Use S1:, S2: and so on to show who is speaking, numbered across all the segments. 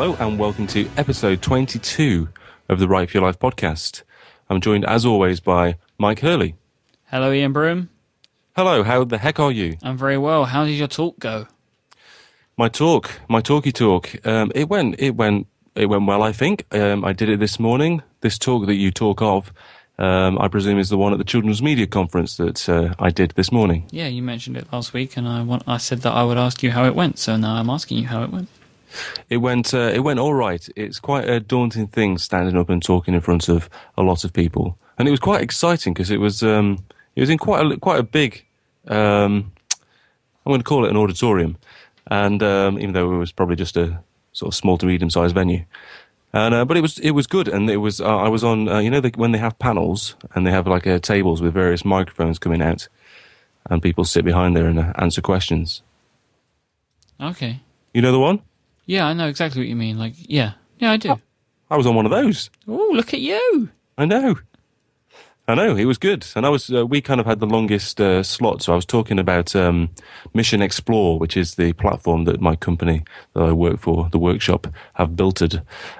S1: Hello, and welcome to episode 22 of the Write for Your Life podcast. I'm joined, as always, by Mike Hurley.
S2: Hello, Ian Broom.
S1: Hello, how the heck are you?
S2: I'm very well. How did your talk go?
S1: My talk, my talky talk, um, it went, it went, it went well. I think um, I did it this morning. This talk that you talk of, um, I presume, is the one at the Children's Media Conference that uh, I did this morning.
S2: Yeah, you mentioned it last week, and I want, I said that I would ask you how it went. So now I'm asking you how it went.
S1: It went, uh, it went all right. It's quite a daunting thing standing up and talking in front of a lot of people, and it was quite exciting because it was, um, it was in quite a, quite a big. Um, I'm going to call it an auditorium, and um, even though it was probably just a sort of small to medium sized venue, and uh, but it was it was good, and it was uh, I was on uh, you know the, when they have panels and they have like uh, tables with various microphones coming out, and people sit behind there and uh, answer questions.
S2: Okay.
S1: You know the one?
S2: Yeah, I know exactly what you mean. Like, yeah, yeah, I do.
S1: I was on one of those.
S2: Oh, look at you!
S1: I know. I know it was good, and I was. Uh, we kind of had the longest uh, slot, so I was talking about um, Mission Explore, which is the platform that my company that I work for, the workshop, have built it,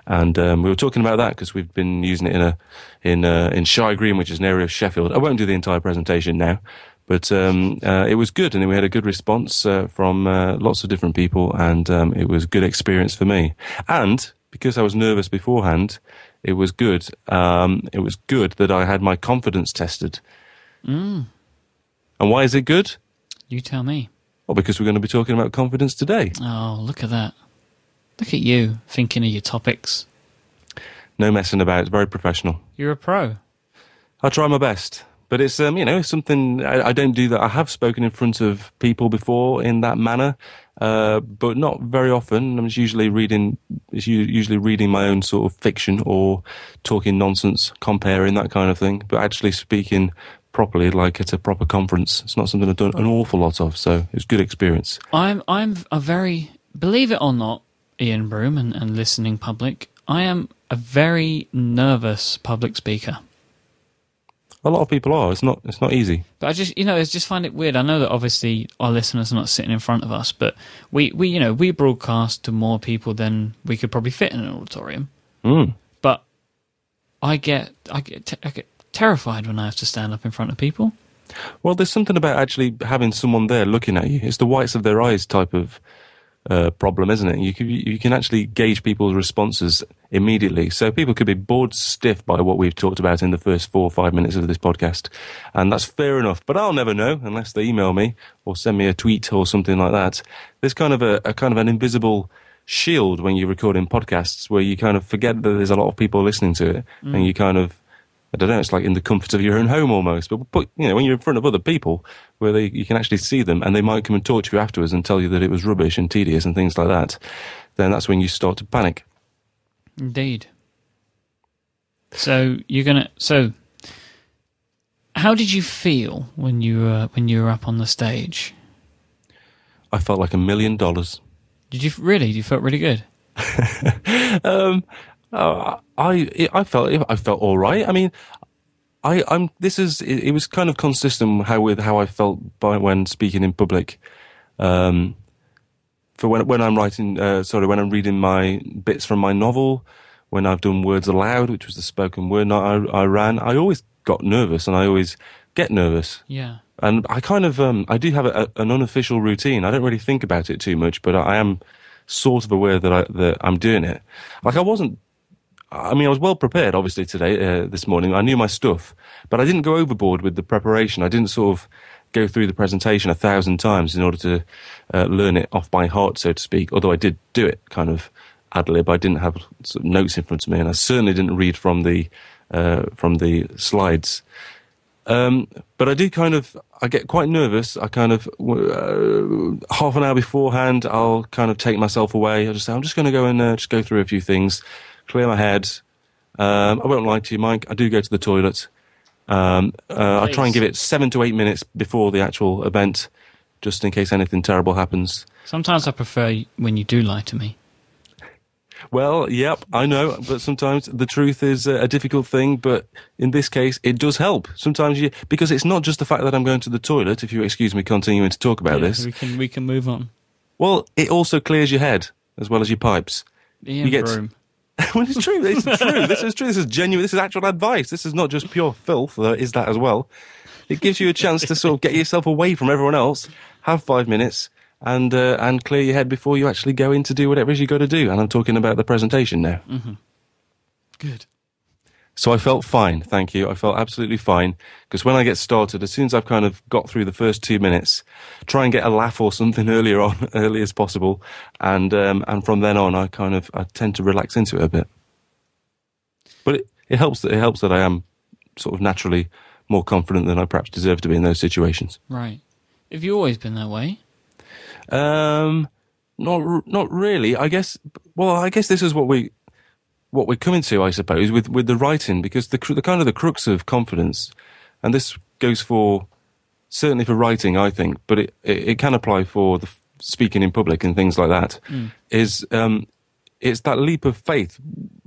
S1: and um, we were talking about that because we've been using it in a in uh, in Shiregreen, which is an area of Sheffield. I won't do the entire presentation now, but um, uh, it was good, and we had a good response uh, from uh, lots of different people, and um, it was a good experience for me. And because I was nervous beforehand, it was good. Um, it was good that I had my confidence tested.
S2: Mm,
S1: And why is it good?
S2: you tell me.
S1: Well, because we're going to be talking about confidence today.
S2: Oh, look at that. Look at you thinking of your topics.
S1: No messing about. It's Very professional.
S2: You're a pro.
S1: I try my best, but it's um, you know something I, I don't do that. I have spoken in front of people before in that manner, uh, but not very often. I'm usually reading, it's usually reading my own sort of fiction or talking nonsense, comparing that kind of thing. But actually speaking properly, like at a proper conference, it's not something I've done an awful lot of. So it's good experience.
S2: I'm I'm a very believe it or not, Ian Broom and, and listening public. I am a very nervous public speaker.
S1: A lot of people are. It's not. It's not easy.
S2: But I just, you know, I just find it weird. I know that obviously our listeners are not sitting in front of us, but we, we, you know, we broadcast to more people than we could probably fit in an auditorium.
S1: Mm.
S2: But I get, I get, I get terrified when I have to stand up in front of people.
S1: Well, there's something about actually having someone there looking at you. It's the whites of their eyes type of uh, problem, isn't it? You can you can actually gauge people's responses immediately. So people could be bored stiff by what we've talked about in the first four or five minutes of this podcast, and that's fair enough. But I'll never know unless they email me or send me a tweet or something like that. There's kind of a, a kind of an invisible shield when you're recording podcasts where you kind of forget that there's a lot of people listening to it, and you kind of I don't know. It's like in the comfort of your own home almost. But, but you know, when you're in front of other people, where they you can actually see them, and they might come and talk to you afterwards and tell you that it was rubbish and tedious and things like that, then that's when you start to panic.
S2: Indeed. So you're gonna. So, how did you feel when you were when you were up on the stage?
S1: I felt like a million dollars.
S2: Did you really? You felt really good.
S1: Um, uh, I I felt I felt all right. I mean, I I'm this is it, it was kind of consistent how with how I felt by when speaking in public. Um, for when when I'm writing, uh, sorry, when I'm reading my bits from my novel, when I've done words aloud, which was the spoken word night I, I ran, I always got nervous, and I always get nervous.
S2: Yeah.
S1: And I kind of, um, I do have a, a, an unofficial routine. I don't really think about it too much, but I, I am sort of aware that I that I'm doing it. Like I wasn't. I mean, I was well prepared, obviously today, uh, this morning. I knew my stuff, but I didn't go overboard with the preparation. I didn't sort of go through the presentation a thousand times in order to uh, learn it off by heart, so to speak. Although I did do it kind of ad lib. I didn't have sort of notes in front of me, and I certainly didn't read from the uh, from the slides. Um, but I do kind of, I get quite nervous. I kind of, uh, half an hour beforehand, I'll kind of take myself away. I'll just say, I'm just going to go and uh, just go through a few things, clear my head. Um, I won't lie to you, Mike. I do go to the toilet. Um, uh, I try and give it seven to eight minutes before the actual event, just in case anything terrible happens.
S2: Sometimes I prefer when you do lie to me.
S1: Well, yep, I know, but sometimes the truth is a difficult thing. But in this case, it does help. Sometimes you because it's not just the fact that I'm going to the toilet. If you excuse me continuing to talk about
S2: Yeah,
S1: this,
S2: We can we can move on.
S1: well, it also clears your head as well as your pipes.
S2: Ian
S1: You get-. well, it's true. Is true. This is true. This is genuine. This is actual advice. This is not just pure filth, though it is that as well. It gives you a chance to sort of get yourself away from everyone else, have five minutes, and uh, and clear your head before you actually go in to do whatever it is you got to do. And I'm talking about the presentation now. Mm-hmm.
S2: Good.
S1: So I felt fine, thank you. I felt absolutely fine because when I get started, as soon as I've kind of got through the first two minutes, try and get a laugh or something earlier on, early as possible, and um, and from then on, I kind of I tend to relax into it a bit. But it, it helps that it helps that I am sort of naturally more confident than I perhaps deserve to be in those situations.
S2: Right. Have you always been that way?
S1: Um, not not really. I guess. Well, I guess this is what we what we're coming to, I suppose, with with the writing, because the the kind of the crux of confidence, and this goes for certainly for writing, I think, but it it, it can apply for the speaking in public and things like that. Is um, it's that leap of faith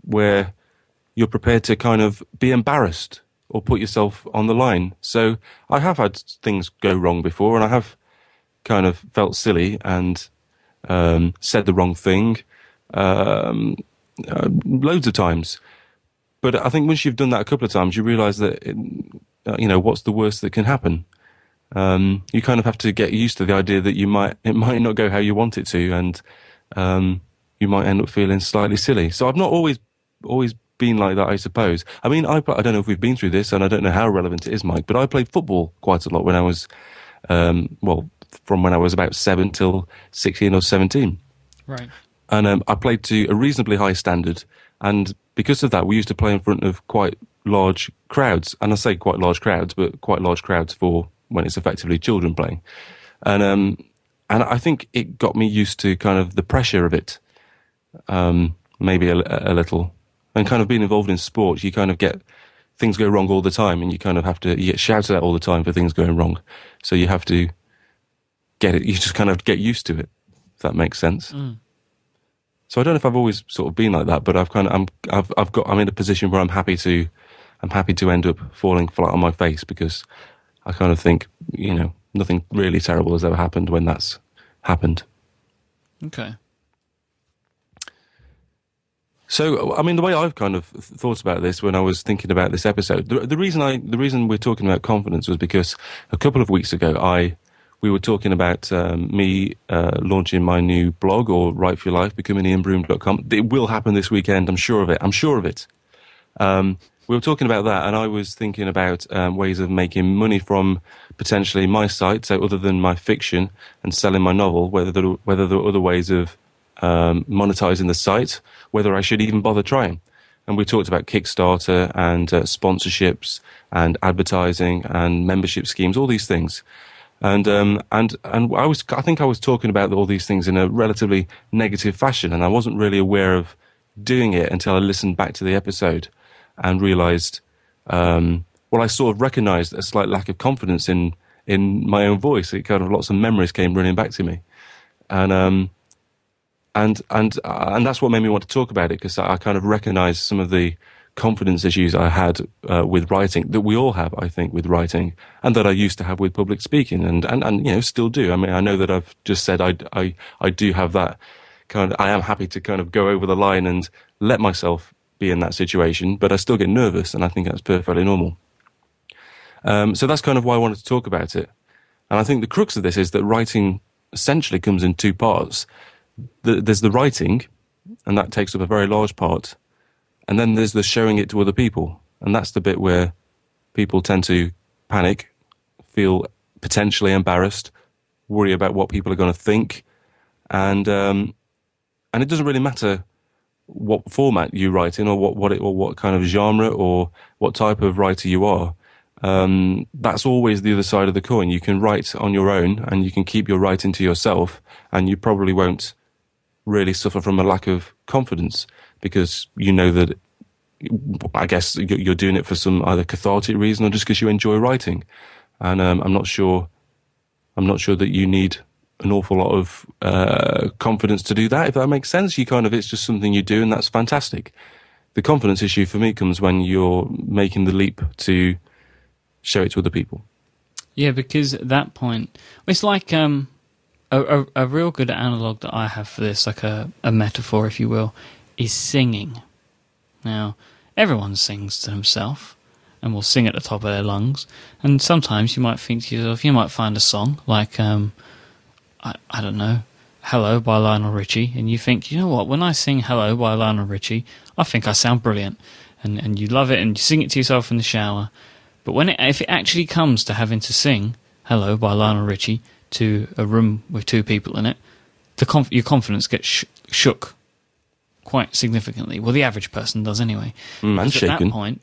S1: where you're prepared to kind of be embarrassed or put yourself on the line. So I have had things go wrong before, and I have kind of felt silly and um, said the wrong thing um, uh, loads of times. But I think once you've done that a couple of times, you realise that it, uh, you know what's the worst that can happen. Um, you kind of have to get used to the idea that you might it might not go how you want it to, and um, you might end up feeling slightly silly. So I've not always always been like that, I suppose. I mean, I I don't know if we've been through this, and I don't know how relevant it is, Mike. But I played football quite a lot when I was um, well from when I was about seven till sixteen or seventeen
S2: Right.
S1: And um, I played to a reasonably high standard. And because of that, we used to play in front of quite large crowds. And I say quite large crowds, but quite large crowds for when it's effectively children playing. And um, and I think it got me used to kind of the pressure of it, um, maybe a, a little. And kind of being involved in sports, you kind of get things go wrong all the time, and you kind of have to you get shouted at all the time for things going wrong. So you have to get it. You just kind of get used to it. If that makes sense. So I don't know if I've always sort of been like that, but I've kind of I'm I've I've got I'm in a position where I'm happy to I'm happy to end up falling flat on my face because I kind of think you know nothing really terrible has ever happened when that's happened.
S2: Okay.
S1: So, I mean, the way I've kind of thought about this when I was thinking about this episode, the, the reason I, the reason we're talking about confidence was because a couple of weeks ago, I, we were talking about um, me uh, launching my new blog or Write for Your Life, becoming ianbroom.com. It will happen this weekend. I'm sure of it. I'm sure of it. Um, we were talking about that, and I was thinking about um, ways of making money from potentially my site, so other than my fiction and selling my novel, whether there, whether there are other ways of um, monetizing the site, whether I should even bother trying. And we talked about Kickstarter and uh, sponsorships and advertising and membership schemes, all these things. And um, and and I was I think I was talking about all these things in a relatively negative fashion, and I wasn't really aware of doing it until I listened back to the episode and realised. Um, well, I sort of recognised a slight lack of confidence in in my own voice. It kind of lots of memories came running back to me, and um, and and uh, and that's what made me want to talk about it because I, I kind of recognised some of the confidence issues I had uh, with writing that we all have, I think, with writing, and that I used to have with public speaking, and and and you know still do. I mean, I know that I've just said I I I do have that kind of. I am happy to kind of go over the line and let myself be in that situation, but I still get nervous, and I think that's perfectly normal. Um, so that's kind of why I wanted to talk about it. And I think the crux of this is that writing essentially comes in two parts. The, there's the writing, and that takes up a very large part. And then there's the showing it to other people. And that's the bit where people tend to panic, feel potentially embarrassed, worry about what people are going to think. And, um, and it doesn't really matter what format you write in or what, what, it, or what kind of genre or what type of writer you are um, that's always the other side of the coin. You can write on your own and you can keep your writing to yourself, and you probably won't really suffer from a lack of confidence because you know that. I guess you're doing it for some either cathartic reason or just because you enjoy writing, and um, I'm not sure. I'm not sure that you need an awful lot of uh, confidence to do that. If that makes sense, you kind of it's just something you do, and that's fantastic. The confidence issue for me comes when you're making the leap to show it to other people.
S2: Yeah, because at that point, it's like um, a, a, a real good analog that I have for this, like a, a metaphor, if you will, is singing. Now, everyone sings to himself and will sing at the top of their lungs. And sometimes you might think to yourself, you might find a song like, um, I, I don't know, Hello by Lionel Richie, and you think, you know what, when I sing Hello by Lionel Richie, I think I sound brilliant. And, and you love it and you sing it to yourself in the shower. But when it, if it actually comes to having to sing Hello by Lionel Richie to a room with two people in it, the conf- your confidence gets sh- shook quite significantly. Well, the average person does anyway.
S1: Mm, and
S2: Because at
S1: shaken.
S2: that point,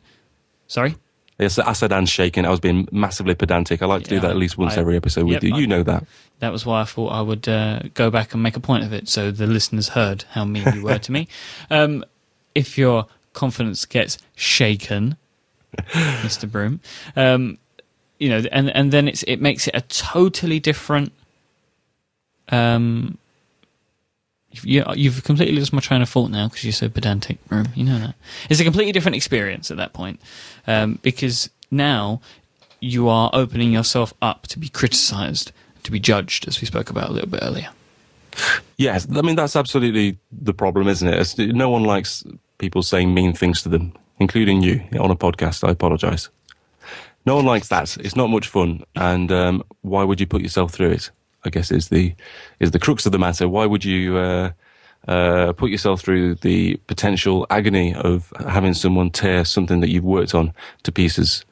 S2: sorry.
S1: Yes, I said and shaking. I was being massively pedantic. I like to do that at least once
S2: I-
S1: every episode with
S2: yep,
S1: you.
S2: I-
S1: You know that.
S2: That was why I thought I would uh, go back and make a point of it, so the listeners heard how mean you were to me. Um, if your confidence gets shaken, Mister Broom, um, you know, and and then it's it makes it a totally different. Um, you, you've completely lost my train of thought now because you're so pedantic. You know that it's a completely different experience at that point, um, because now you are opening yourself up to be criticised, to be judged, as we spoke about a little bit earlier.
S1: Yes, I mean that's absolutely the problem, isn't it? It's- no one likes people saying mean things to them, including you on a podcast. I apologise. No one likes that. It's not much fun, and um, why would you put yourself through it? I guess is the is the crux of the matter. Why would you uh, uh, put yourself through the potential agony of having someone tear something that you've worked on to pieces?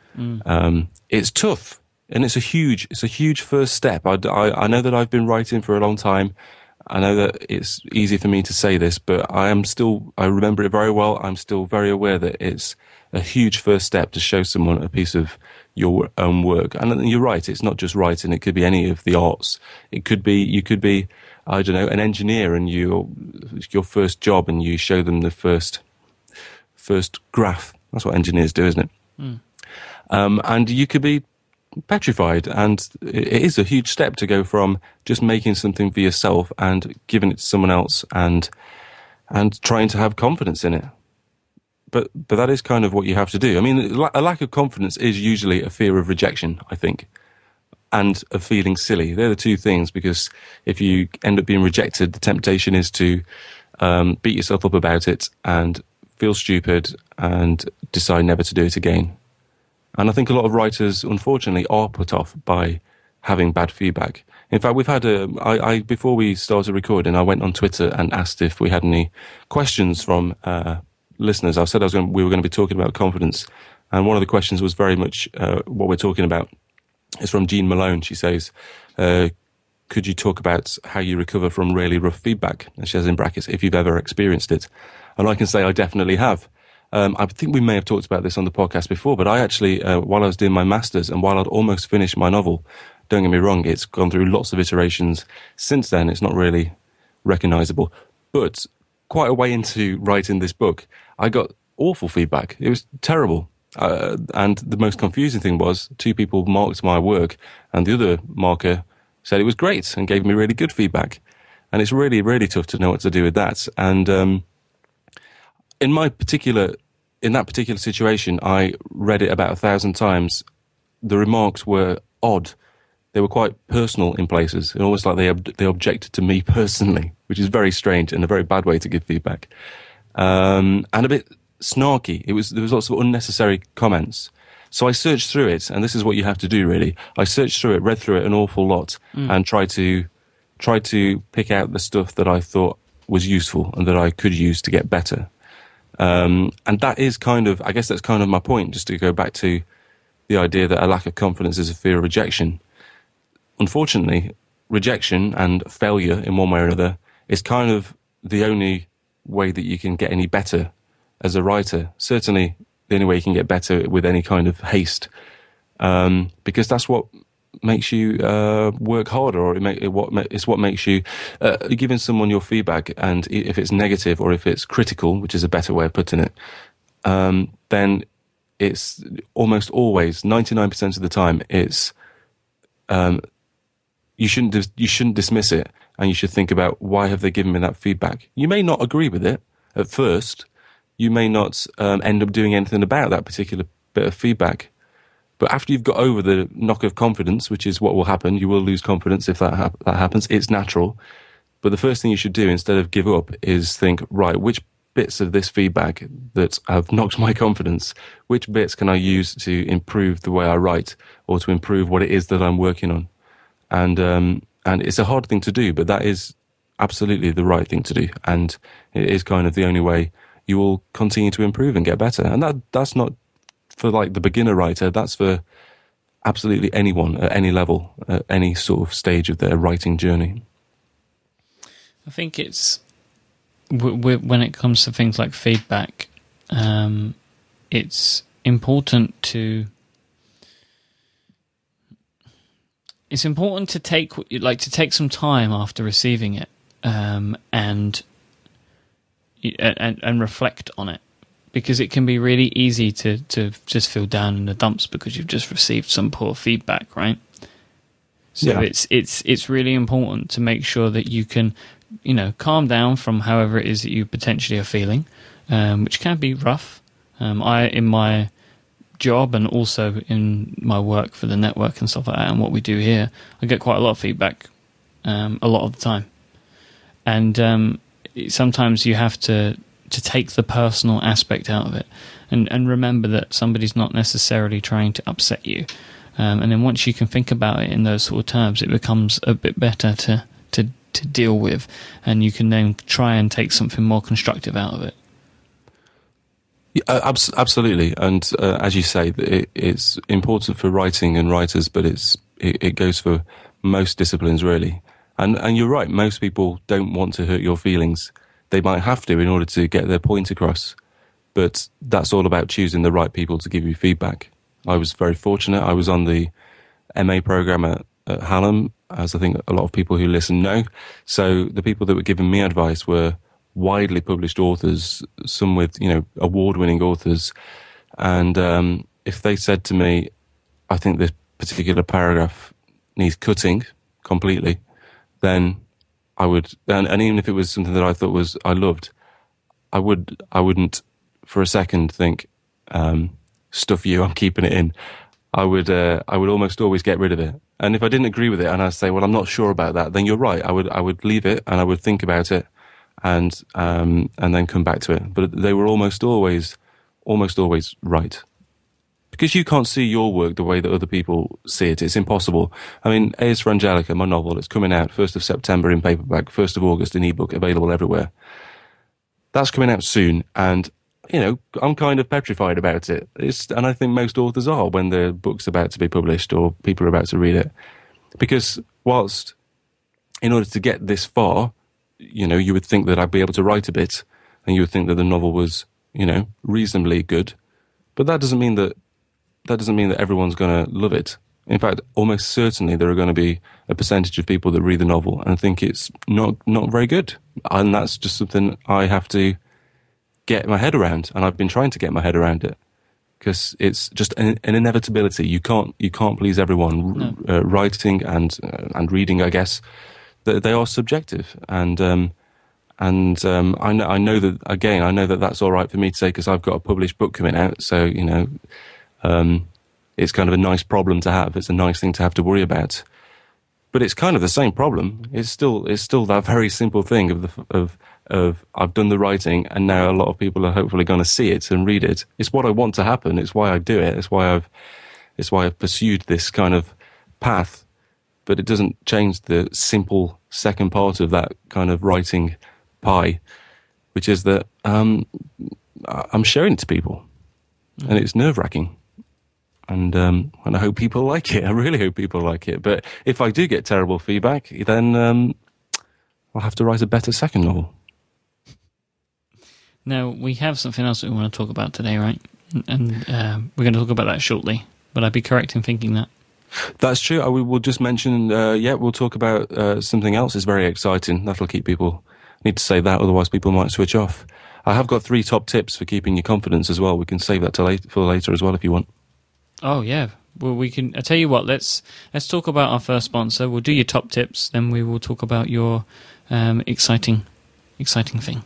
S1: Um, it's tough, and it's a huge it's a huge first step. I, I, I know that I've been writing for a long time. I know that it's easy for me to say this, but I am still, I remember it very well. I'm still very aware that it's a huge first step to show someone a piece of your own work. And you're right, it's not just writing, it could be any of the arts. It could be, you could be, I don't know, an engineer and you, your first job and you show them the first, first graph. That's what engineers do, isn't it? Um, and you could be petrified and it is a huge step to go from just making something for yourself and giving it to someone else and and trying to have confidence in it but but that is kind of what you have to do. I mean a lack of confidence is usually a fear of rejection i think and of feeling silly. They're the two things because if you end up being rejected the temptation is to um, beat yourself up about it and feel stupid and decide never to do it again. And I think a lot of writers, unfortunately, are put off by having bad feedback. In fact, we've had a, I, I, before we started recording, I went on Twitter and asked if we had any questions from, uh, listeners. I said I was going, we were going to be talking about confidence. And one of the questions was very much, uh, what we're talking about. It's from Jean Malone. She says, uh, could you talk about how you recover from really rough feedback? And she has in brackets, if you've ever experienced it. And I can say I definitely have. Um, I think we may have talked about this on the podcast before, but I actually, uh, while I was doing my masters and while I'd almost finished my novel, don't get me wrong, it's gone through lots of iterations since then. It's not really recognizable. But quite a way into writing this book, I got awful feedback. It was terrible. Uh, and the most confusing thing was two people marked my work and the other marker said it was great and gave me really good feedback. And it's really, really tough to know what to do with that. And, um, in my particular in that particular situation i read it about a thousand times the remarks were odd they were quite personal in places and almost like they ob- they objected to me personally which is very strange and a very bad way to give feedback um, and a bit snarky. It was there was lots of unnecessary comments. So i searched through it and this is what you have to do really. I searched through it read through it an awful lot and tried to tried to pick out the stuff that i thought was useful and that i could use to get better. Um, and that is kind of, I guess that's kind of my point, just to go back to the idea that a lack of confidence is a fear of rejection. Unfortunately, rejection and failure in one way or another is kind of the only way that you can get any better as a writer. Certainly, the only way you can get better with any kind of haste, um, because that's what makes you uh, work harder, or it make, it what it's what makes you uh, giving someone your feedback, and if it's negative or if it's critical, which is a better way of putting it, um, then it's almost always ninety nine percent of the time it's um, you shouldn't dis- you shouldn't dismiss it, and you should think about why have they given me that feedback. You may not agree with it at first. You may not um, end up doing anything about that particular bit of feedback. But after you've got over the knock of confidence, which is what will happen, you will lose confidence if that hap- that happens. It's natural. But the first thing you should do instead of give up is think, right, which bits of this feedback that have knocked my confidence? Which bits can I use to improve the way I write or to improve what it is that I'm working on? And um, and it's a hard thing to do, but that is absolutely the right thing to do, and it is kind of the only way you will continue to improve and get better. And that that's not for like the beginner writer. That's for absolutely anyone at any level, at any sort of stage of their writing journey.
S2: I think it's when it comes to things like feedback, um, it's important to it's important to take like to take some time after receiving it um, and, and and reflect on it because it can be really easy to to just feel down in the dumps because you've just received some poor feedback, right? So yeah. it's it's it's really important to make sure that you can, you know, calm down from however it is that you potentially are feeling, um, which can be rough. Um, I in my job and also in my work for the network and stuff like that and what we do here, I get quite a lot of feedback um, a lot of the time. And um, sometimes you have to, to take the personal aspect out of it and, and remember that somebody's not necessarily trying to upset you. Um, and then once you can think about it in those sort of terms, it becomes a bit better to, to, to deal with. And you can then try and take something more constructive out of it.
S1: Yeah, absolutely, and uh, as you say, it, it's important for writing and writers, but it's it, it, goes for most disciplines really. And and you're right, most people don't want to hurt your feelings. They might have to in order to get their point across, but that's all about choosing the right people to give you feedback. I was very fortunate. I was on the MA program at, at Hallam, as I think a lot of people who listen know. So the people that were giving me advice were widely published authors, some with you know award-winning authors, and um, if they said to me, "I think this particular paragraph needs cutting completely," then I would, and, and even if it was something that I thought was I loved, I would I wouldn't for a second think, um, "Stuff you, I'm keeping it in." I would uh, I would almost always get rid of it. And if I didn't agree with it, and I say, "Well, I'm not sure about that," then you're right. I would I would leave it and I would think about it and um, and then come back to it. But they were almost always, almost always right. Because you can't see your work the way that other people see it. It's impossible. I mean, Ask for Angelica, my novel, it's coming out 1st of September in paperback, 1st of August in ebook, available everywhere. That's coming out soon, and, you know, I'm kind of petrified about it. It's, and I think most authors are when their book's about to be published or people are about to read it. Because whilst, in order to get this far, you know, you would think that I'd be able to write a bit, and you would think that the novel was, you know, reasonably good. But that doesn't mean that that doesn't mean that everyone's going to love it. In fact, almost certainly there are going to be a percentage of people that read the novel and think it's not not very good, and that's just something I have to get my head around, and I've been trying to get my head around it because it's just an, an, inevitability. You can't you can't please everyone. No. Uh, writing and uh, and reading, I guess, they are subjective, and um, and um, I know I know that again I know that that's all right for me to say because I've got a published book coming out, so you know, um, it's kind of a nice problem to have. It's a nice thing to have to worry about, but it's kind of the same problem. It's still it's still that very simple thing of the of of I've done the writing and now a lot of people are hopefully going to see it and read it. It's what I want to happen. It's why I do it. It's why I've it's why I've pursued this kind of path but it doesn't change the simple second part of that kind of writing pie, which is that um, I'm showing it to people, mm. and it's nerve wracking. And um, and I hope people like it. I really hope people like it. But if I do get terrible feedback, then um, I'll have to write a better second novel.
S2: Now we have something else that we want to talk about today, right? And uh, we're going to talk about that shortly. But I'd be correct in thinking that.
S1: That's true. I will just mention, uh, yeah, we'll talk about uh, something else. It's very exciting. That'll keep people. Need to say that, otherwise people might switch off. I have got three top tips for keeping your confidence as well. We can save that to late, for later as well if you want.
S2: Oh yeah. Well, we can. I tell you what. Let's let's talk about our first sponsor. We'll do your top tips, then we will talk about your um, exciting, exciting thing.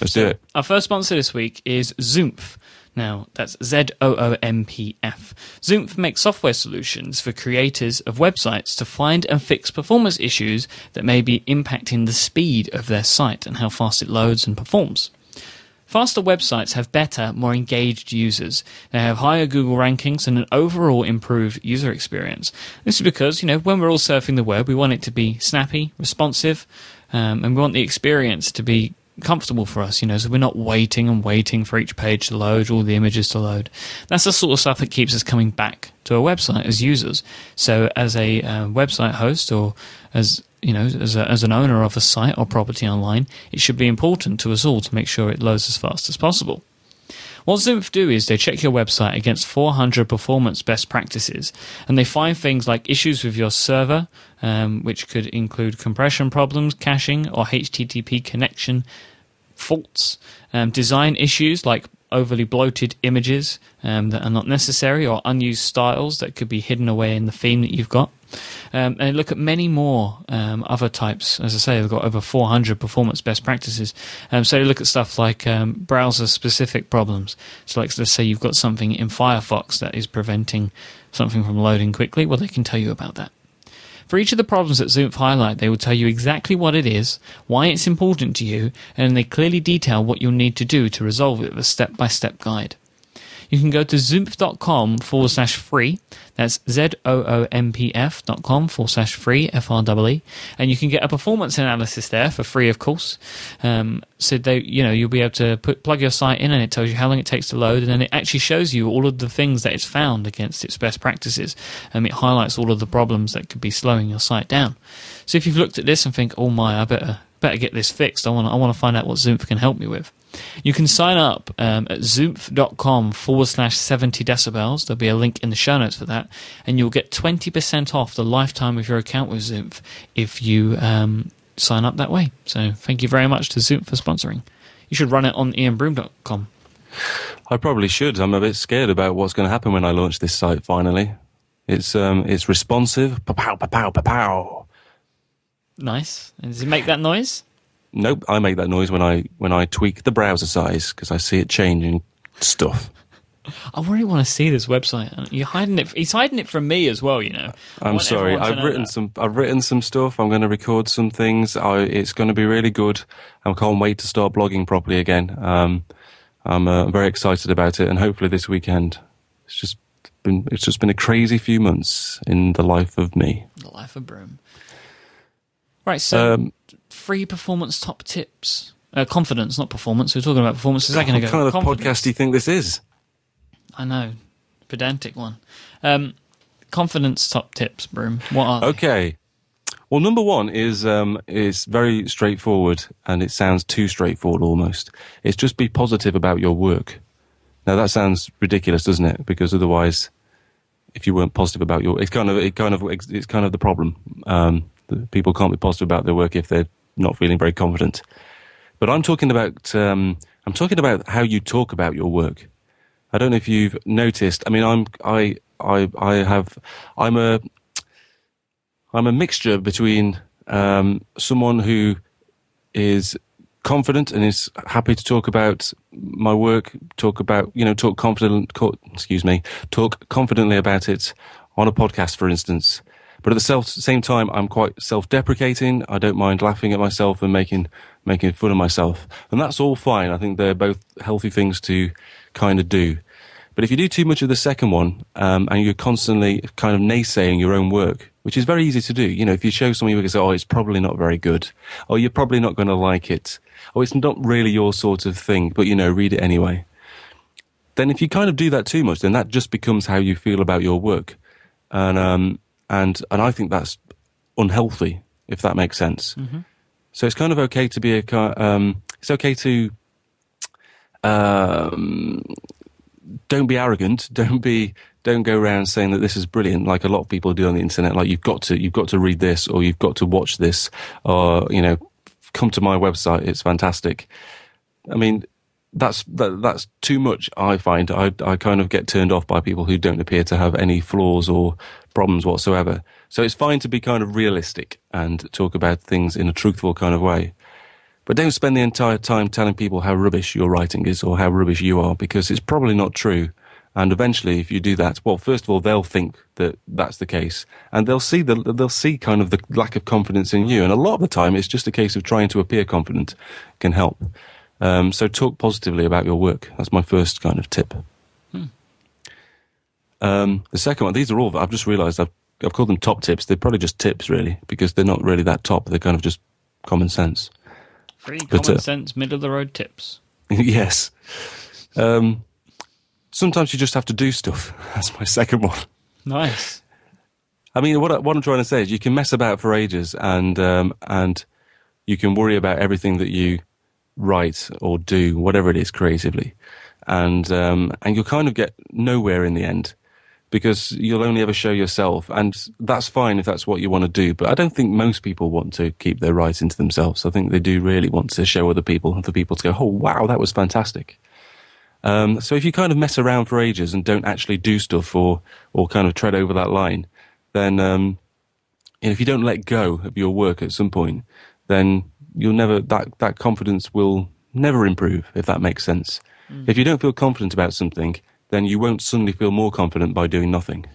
S1: Let's do it.
S2: Our first sponsor this week is Zoompf. Now, that's Z O O M P F. Zoompf makes software solutions for creators of websites to find and fix performance issues that may be impacting the speed of their site and how fast it loads and performs. Faster websites have better, more engaged users. They have higher Google rankings and an overall improved user experience. This is because, you know, when we're all surfing the web, we want it to be snappy, responsive, um, and we want the experience to be comfortable for us, you know, so we're not waiting and waiting for each page to load, all the images to load. That's the sort of stuff that keeps us coming back to a website as users. So, as a uh, website host or as you know, as, a, as an owner of a site or property online, it should be important to us all to make sure it loads as fast as possible. What Zoompf do is they check your website against 400 performance best practices, and they find things like issues with your server, um, which could include compression problems, caching, or HTTP connection faults, um, design issues like overly bloated images um, that are not necessary, or unused styles that could be hidden away in the theme that you've got. Um, and look at many more um, other types. As I say, they've got over 400 performance best practices. Um, so look at stuff like um, browser specific problems. So, like, let's say you've got something in Firefox that is preventing something from loading quickly. Well, they can tell you about that. For each of the problems that Zoompf highlight, they will tell you exactly what it is, why it's important to you, and they clearly detail what you'll need to do to resolve it with a step by step guide you can go to zoompf.com forward slash free. That's Z O O M P F dot com forward slash free, F R W E. And you can get a performance analysis there for free, of course. Um, so they, you know, you'll be able to put, plug your site in and it tells you how long it takes to load. And then it actually shows you all of the things that it's found against its best practices. And it highlights all of the problems that could be slowing your site down. So if you've looked at this and think, oh my, I better, better get this fixed. I want, I want to find out what Zoompf can help me with. You can sign up um, at zoompf.com forward slash 70 decibels. There'll be a link in the show notes for that. And you'll get 20% off the lifetime of your account with Zoompf if you um, sign up that way. So thank you very much to Zoompf for sponsoring. You should run it on ianbroom.com.
S1: I probably should. I'm a bit scared about what's going to happen when I launch this site finally. It's um, it's responsive. Pow, pow, pow, pow, pow.
S2: Nice. And does it make that noise?
S1: Nope, I make that noise when I when I tweak the browser size because I see it changing stuff.
S2: I really want to see this website. You're hiding it. He's hiding it from me as well. You know.
S1: I'm sorry. I've written
S2: that.
S1: some. I've written some stuff. I'm going to record some things. I, it's going to be really good. I can't wait to start blogging properly again. Um, I'm uh, very excited about it, and hopefully this weekend. It's just been. It's just been a crazy few months in the life of me.
S2: The life of Broom. Right. So. Um, free performance top tips. Uh, confidence, not performance. We were talking about performance a second
S1: what
S2: ago.
S1: What kind of podcast do you think this is?
S2: I know, pedantic one. Um, confidence top tips, Broom. What are they?
S1: Okay. Well, number one is um, is very straightforward, and it sounds too straightforward almost. It's just be positive about your work. Now that sounds ridiculous, doesn't it? Because otherwise, if you weren't positive about your, it's kind of it kind of it's kind of the problem. Um, people can't be positive about their work if they're not feeling very confident. But I'm talking about um, I'm talking about how you talk about your work. I don't know if you've noticed. I mean, I'm I I I have I'm a I'm a mixture between um, someone who is confident and is happy to talk about my work, talk about you know talk confident, excuse me, talk confidently about it on a podcast, for instance. But at the self, same time, I'm quite self-deprecating. I don't mind laughing at myself and making making fun of myself, and that's all fine. I think they're both healthy things to kind of do. But if you do too much of the second one, um, and you're constantly kind of naysaying your own work, which is very easy to do, you know, if you show someone you work say, "Oh, it's probably not very good," or "You're probably not going to like it," or "It's not really your sort of thing," but you know, read it anyway. Then, if you kind of do that too much, then that just becomes how you feel about your work, and um, and and I think that's unhealthy, if that makes sense. Mm-hmm. So it's kind of okay to be a um, it's okay to um, don't be arrogant, don't be don't go around saying that this is brilliant, like a lot of people do on the internet. Like you've got to you've got to read this, or you've got to watch this, or you know, come to my website, it's fantastic. I mean, that's that, that's too much. I find I I kind of get turned off by people who don't appear to have any flaws or problems whatsoever. So it's fine to be kind of realistic and talk about things in a truthful kind of way. But don't spend the entire time telling people how rubbish your writing is or how rubbish you are because it's probably not true. And eventually, if you do that, well, first of all, they'll think that that's the case, and they'll see the, they'll see kind of the lack of confidence in you. And a lot of the time, it's just a case of trying to appear confident can help. Um, so talk positively about your work. That's my first kind of tip. Um, the second one, these are all, I've just realized I've, I've called them top tips. They're probably just tips, really, because they're not really that top. They're kind of just common sense.
S2: Free
S1: But,
S2: common
S1: uh,
S2: sense, middle of the road tips.
S1: yes. Um, sometimes you just have to do stuff. That's my second one.
S2: Nice.
S1: I mean, what, I, what I'm trying to say is you can mess about for ages and, um, and you can worry about everything that you write or do, whatever it is creatively. And, um, and you'll kind of get nowhere in the end because you'll only ever show yourself. And that's fine if that's what you want to do. But I don't think most people want to keep their writing to themselves. I think they do really want to show other people, for people to go, oh, wow, that was fantastic. Um, so if you kind of mess around for ages and don't actually do stuff or, or kind of tread over that line, then um, if you don't let go of your work at some point, then you'll never that that confidence will never improve if that makes sense. Mm. If you don't feel confident about something, then you won't suddenly feel more confident by doing nothing.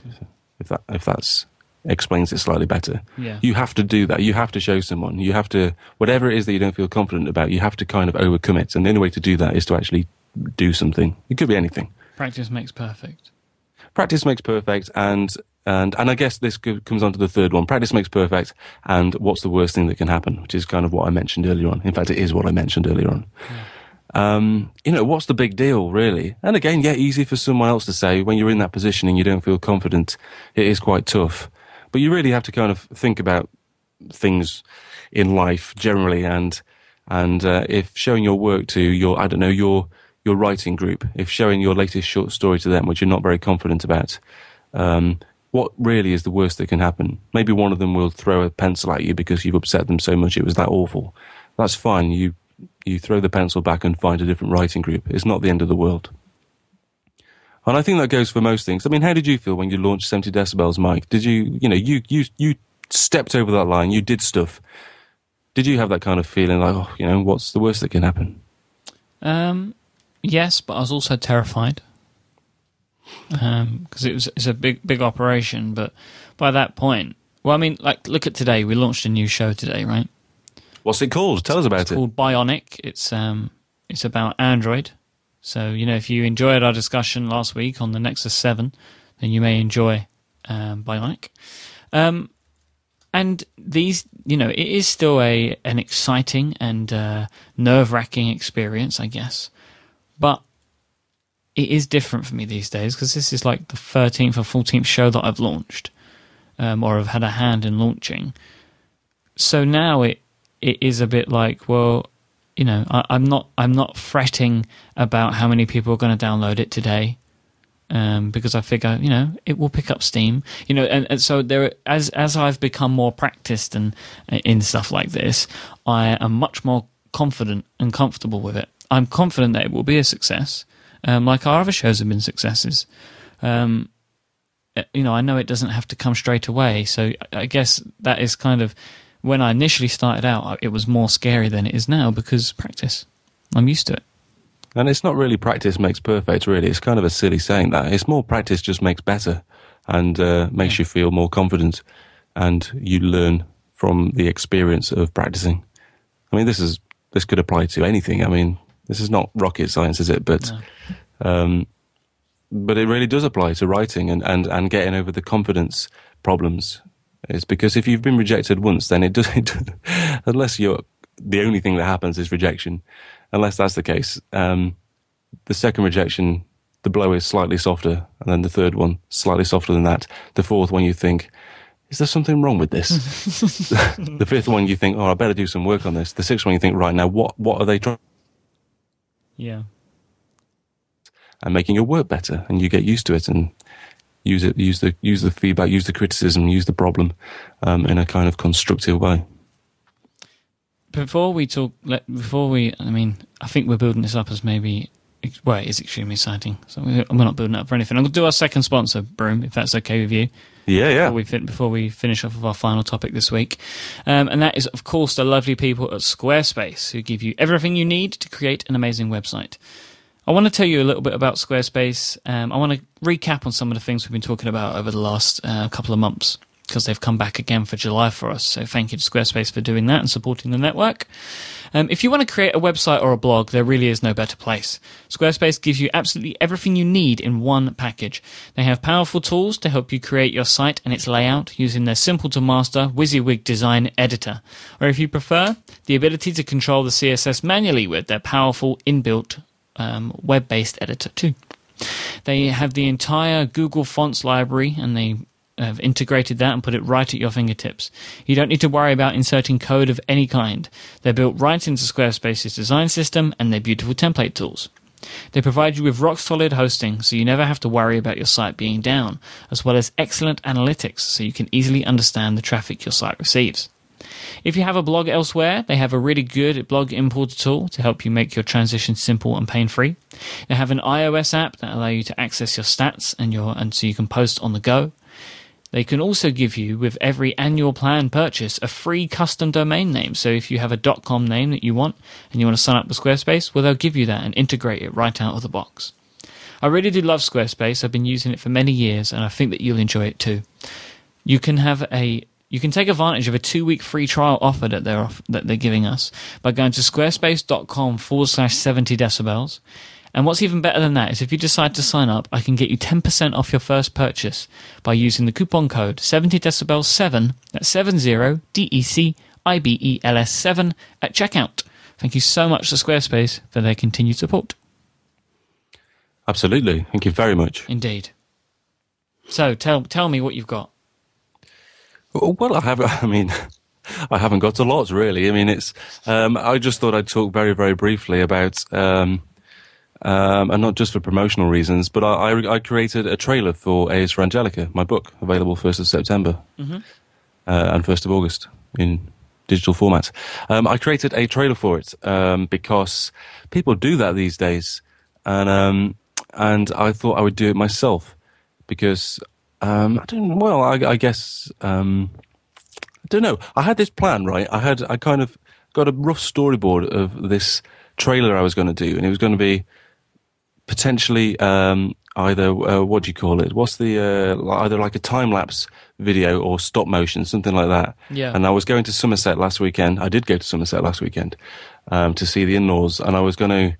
S1: If that if that's explains it slightly better.
S2: Yeah.
S1: You have to do that. You have to show someone. You have to whatever it is that you don't feel confident about. You have to kind of overcome it. And the only way to do that is to actually do something. It could be anything
S2: Practice makes perfect.
S1: practice makes perfect and and and I guess this comes on to the third one. Practice makes perfect, and what's the worst thing that can happen? Which is kind of what I mentioned earlier on. In fact, it is what I mentioned earlier on. Um, you know, what's the big deal, really? And again, yeah, easy for someone else to say when you're in that position and you don't feel confident. It is quite tough, but you really have to kind of think about things in life generally, and and uh, if showing your work to your, I don't know, your your writing group, if showing your latest short story to them, which you're not very confident about, um, what really is the worst that can happen? Maybe one of them will throw a pencil at you because you've upset them so much it was that awful. That's fine. You you throw the pencil back and find a different writing group. It's not the end of the world. And I think that goes for most things. I mean, how did you feel when you launched 70 decibels, Mike? Did you, you know, you, you, you stepped over that line, you did stuff. Did you have that kind of feeling like, oh, you know, what's the worst that can happen?
S2: Um, yes, but I was also terrified because it was it's a big big operation. But by that point, well, I mean, like look at today. We launched a new show today, right?
S1: What's it called? Tell us about it.
S2: It's
S1: it.
S2: called Bionic. It's um it's about Android. So you know, if you enjoyed our discussion last week on the Nexus Seven, then you may enjoy um, Bionic. Um, and these, you know, it is still a an exciting and uh, nerve wracking experience, I guess. But it is different for me these days because this is like the thirteenth or fourteenth show that I've launched, um, or have had a hand in launching. So now it it is a bit like, well, you know, I, I'm not I'm not fretting about how many people are going to download it today, um, because I figure you know it will pick up steam, you know, and, and so there as as I've become more practiced and in stuff like this, I am much more confident and comfortable with it. I'm confident that it will be a success, um, like our other shows have been successes. Um, uh, you know, I know it doesn't have to come straight away, so I guess that is kind of when I initially started out, it was more scary than it is now because practice. I'm used to it.
S1: And it's not really practice makes perfect, really. It's kind of a silly saying that. It's more practice just makes better and uh, makes you feel more confident and you learn from the experience of practicing. I mean, this is this could apply to anything. I mean, this is not rocket science, is it? But um, but it really does apply to writing and, and, and getting over the confidence problems. It's because if you've been rejected once, then it does, it, unless you're, the only thing that happens is rejection. Unless that's the case, um, the second rejection, the blow is slightly softer, and then the third one, slightly softer than that. The fourth one, you think, is there something wrong with this? the fifth one, you think, oh, I better do some work on this. The sixth one, you think, right now, what, what are they trying?
S2: Yeah.
S1: and making your work better, and you get used to it and use it, use the use the feedback, use the criticism, use the problem um, in a kind of constructive way.
S2: Before we talk, let, before we, I mean, I think we're building this up as maybe, well, it is extremely exciting. So we're not building up for anything. I'm going to do our second sponsor, Broom, if that's okay with you.
S1: Yeah, yeah.
S2: before we, fin- before we finish off with our final topic this week. Um, and that is, of course, the lovely people at Squarespace who give you everything you need to create an amazing website. I want to tell you a little bit about Squarespace. Um, I want to recap on some of the things we've been talking about over the last uh, couple of months. Because they've come back again for July for us. So thank you to Squarespace for doing that and supporting the network. Um, if you want to create a website or a blog, there really is no better place. Squarespace gives you absolutely everything you need in one package. They have powerful tools to help you create your site and its layout using their simple to master WYSIWYG design editor. Or if you prefer, the ability to control the CSS manually with their powerful inbuilt um, web based editor too. They have the entire Google Fonts library and they have integrated that and put it right at your fingertips. You don't need to worry about inserting code of any kind. They're built right into Squarespace's design system and their beautiful template tools. They provide you with rock solid hosting so you never have to worry about your site being down, as well as excellent analytics so you can easily understand the traffic your site receives. If you have a blog elsewhere, they have a really good blog importer tool to help you make your transition simple and pain free. They have an iOS app that allow you to access your stats and your and so you can post on the go. They can also give you, with every annual plan purchase, a free custom domain name. So if you have a .com name that you want and you want to sign up with Squarespace, well, they'll give you that and integrate it right out of the box. I really do love Squarespace. I've been using it for many years, and I think that you'll enjoy it too. You can have a you can take advantage of a two week free trial offer that they're off, that they're giving us by going to squarespace.com forward slash 70 decibels. And what's even better than that is if you decide to sign up, I can get you 10% off your first purchase by using the coupon code 70decibels7, that's 70 D-E-C-I-B-E-L-S 7 at checkout. Thank you so much to Squarespace for their continued support.
S1: Absolutely. Thank you very much.
S2: Indeed. So tell tell me what you've got.
S1: Well, I have. I mean, I haven't got a lot really. I mean, it's. Um, I just thought I'd talk very, very briefly about, um, um, and not just for promotional reasons, but I, I, I, created a trailer for A is for Angelica, my book, available first of September mm-hmm. uh, and first of August in digital format. Um, I created a trailer for it um, because people do that these days, and um, and I thought I would do it myself because um, I don't. Well, I, I guess um, I don't know. I had this plan, right? I had I kind of got a rough storyboard of this trailer I was going to do, and it was going to be potentially um, either uh, what do you call it? What's the uh, either like a time lapse video or stop motion, something like that.
S2: Yeah.
S1: And I was going to Somerset last weekend. I did go to Somerset last weekend um, to see the in-laws, and I was going to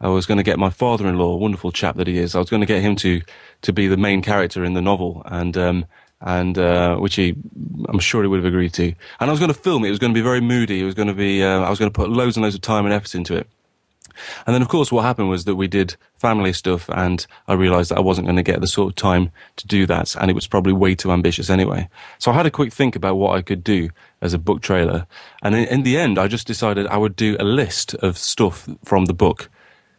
S1: I was going to get my father-in-law, wonderful chap that he is. I was going to get him to to be the main character in the novel, and um, and uh, which he, I'm sure he would have agreed to. And I was going to film it. It was going to be very moody. It was going to be. Uh, I was going to put loads and loads of time and effort into it. And then, of course, what happened was that we did family stuff, and I realised that I wasn't going to get the sort of time to do that, and it was probably way too ambitious anyway. So I had a quick think about what I could do as a book trailer, and in, in the end, I just decided I would do a list of stuff from the book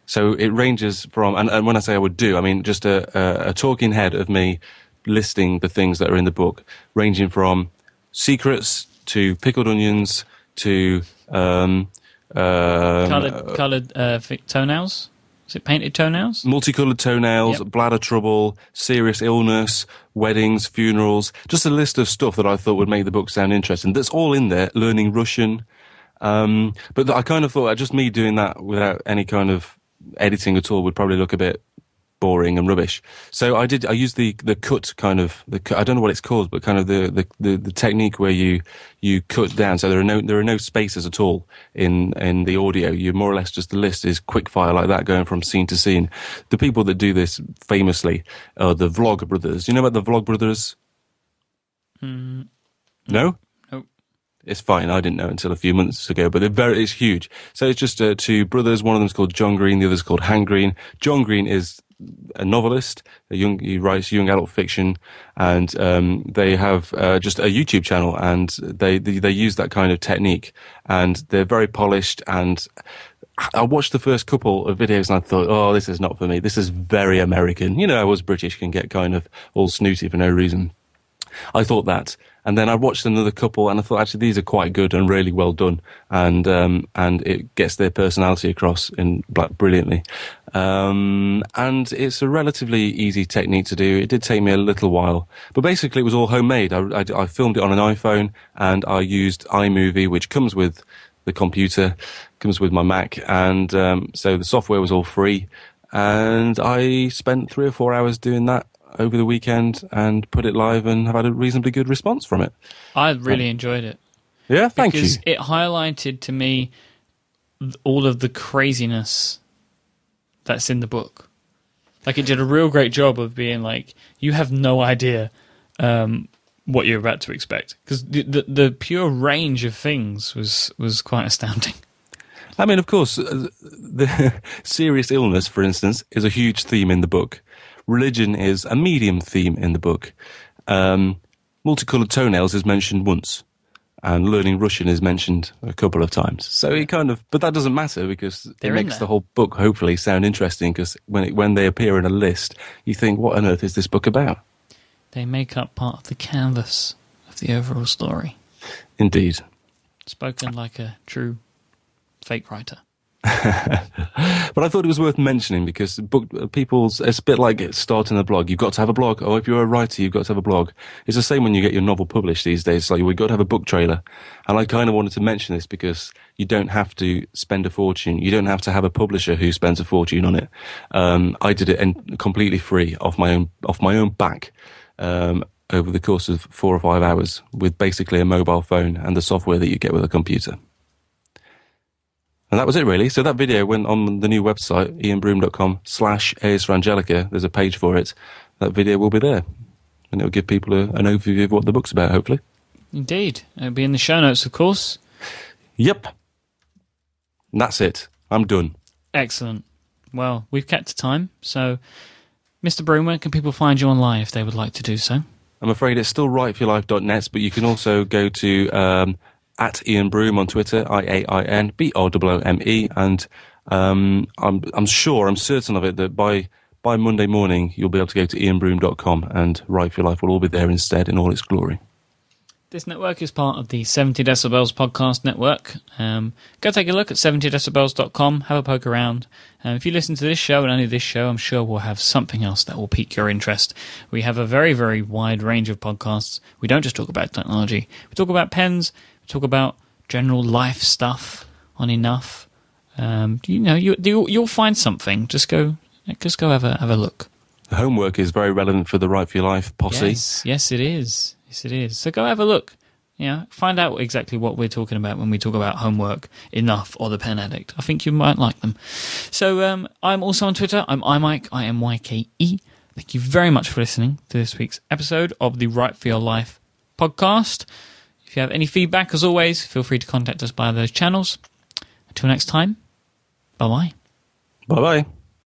S1: so it ranges from, and, and when I say I would do, I mean just a, a, a talking head of me listing the things that are in the book, ranging from secrets to pickled onions to um,
S2: um, colored, colored uh, toenails. Is it painted toenails?
S1: Multicolored toenails, yep. bladder trouble, serious illness, weddings, funerals. Just a list of stuff that I thought would make the book sound interesting. That's all in there. Learning Russian. Um, but I kind of thought just me doing that without any kind of editing at all would probably look a bit boring and rubbish. So I did. I used the the cut kind of the. I don't know what it's called, but kind of the, the, the, the, technique where you you cut down. So there are no there are no spaces at all in in the audio. You more or less just the list is quick fire like that, going from scene to scene. The people that do this famously are the Vlog Brothers. You know about the Vlog Brothers?
S2: Mm,
S1: no it's fine. I didn't know until a few months ago, but very, it's huge. So it's just uh, two brothers. One of them's called John Green. The other is called Hank Green. John Green is a novelist. A young, he writes young adult fiction, and um, they have uh, just a YouTube channel, and they, they they use that kind of technique, and they're very polished. And I watched the first couple of videos, and I thought, oh, this is not for me. This is very American. You know, I was British, can get kind of all snooty for no reason. I thought that. And then I watched another couple, and I thought actually these are quite good and really well done, and um, and it gets their personality across in brilliantly. Um, and it's a relatively easy technique to do. It did take me a little while, but basically it was all homemade. I, I, I filmed it on an iPhone, and I used iMovie, which comes with the computer, comes with my Mac, and um, so the software was all free. And I spent three or four hours doing that over the weekend and put it live and have had a reasonably good response from it.
S2: I really enjoyed it.
S1: Yeah, thank
S2: because
S1: you.
S2: Because it highlighted to me all of the craziness that's in the book. Like it did a real great job of being like, you have no idea um, what you're about to expect because the, the the pure range of things was was quite astounding.
S1: I mean, of course, uh, the serious illness, for instance, is a huge theme in the book. Religion is a medium theme in the book. Um, multicolored toenails is mentioned once, and learning Russian is mentioned a couple of times. So it kind of, but that doesn't matter because
S2: They're
S1: it makes the whole book hopefully sound interesting. Because when it, when they appear in a list, you think, what on earth is this book about?
S2: They make up part of the canvas of the overall story.
S1: Indeed.
S2: Spoken like a true fake writer.
S1: But I thought it was worth mentioning because book people's it's a bit like starting a blog. You've got to have a blog. Oh, if you're a writer, you've got to have a blog. It's the same when you get your novel published these days. It's like we've got to have a book trailer. And I kind of wanted to mention this because you don't have to spend a fortune. You don't have to have a publisher who spends a fortune on it. Um, I did it completely free off my own off my own back. Um, over the course of four or five hours with basically a mobile phone and the software that you get with a computer. And that was it really. So that video went on the new website, iainbroome.com slash Angelica. There's a page for it. That video will be there. And it'll give people a, an overview of what the book's about, hopefully.
S2: Indeed. It'll be in the show notes, of course.
S1: Yep. And that's it. I'm done.
S2: Excellent. Well, we've kept to time, so Mr. Broome, where can people find you online if they would like to do so?
S1: I'm afraid it's still writeforyourlife.net, but you can also go to um, at Iain Broome on Twitter, I A I N B O O M E, and um, I'm I'm sure, I'm certain of it that by by Monday morning you'll be able to go to iainbroome.com and Write for Your Life will all be there instead in all its glory.
S2: This network is part of the 70 Decibels podcast network. Um, go take a look at 70decibels.com, have a poke around. Um, if you listen to this show and only this show, I'm sure we'll have something else that will pique your interest. We have a very, very wide range of podcasts. We don't just talk about technology, we talk about pens, talk about general life stuff on enough. Um, you know, you, you, you'll find something. Just go, just go have a, have a look.
S1: The homework is very relevant for the Write for Your Life posse.
S2: Yes, yes, it is. Yes, it is. So go have a look. Yeah, find out exactly what we're talking about when we talk about homework, enough, or the pen addict. I think you might like them. So um, I'm also on Twitter. I'm imyke. I M Y K E. Thank you very much for listening to this week's episode of the Write for Your Life podcast. If you have any feedback, as always, feel free to contact us via those channels. Until next time, bye bye.
S1: Bye bye.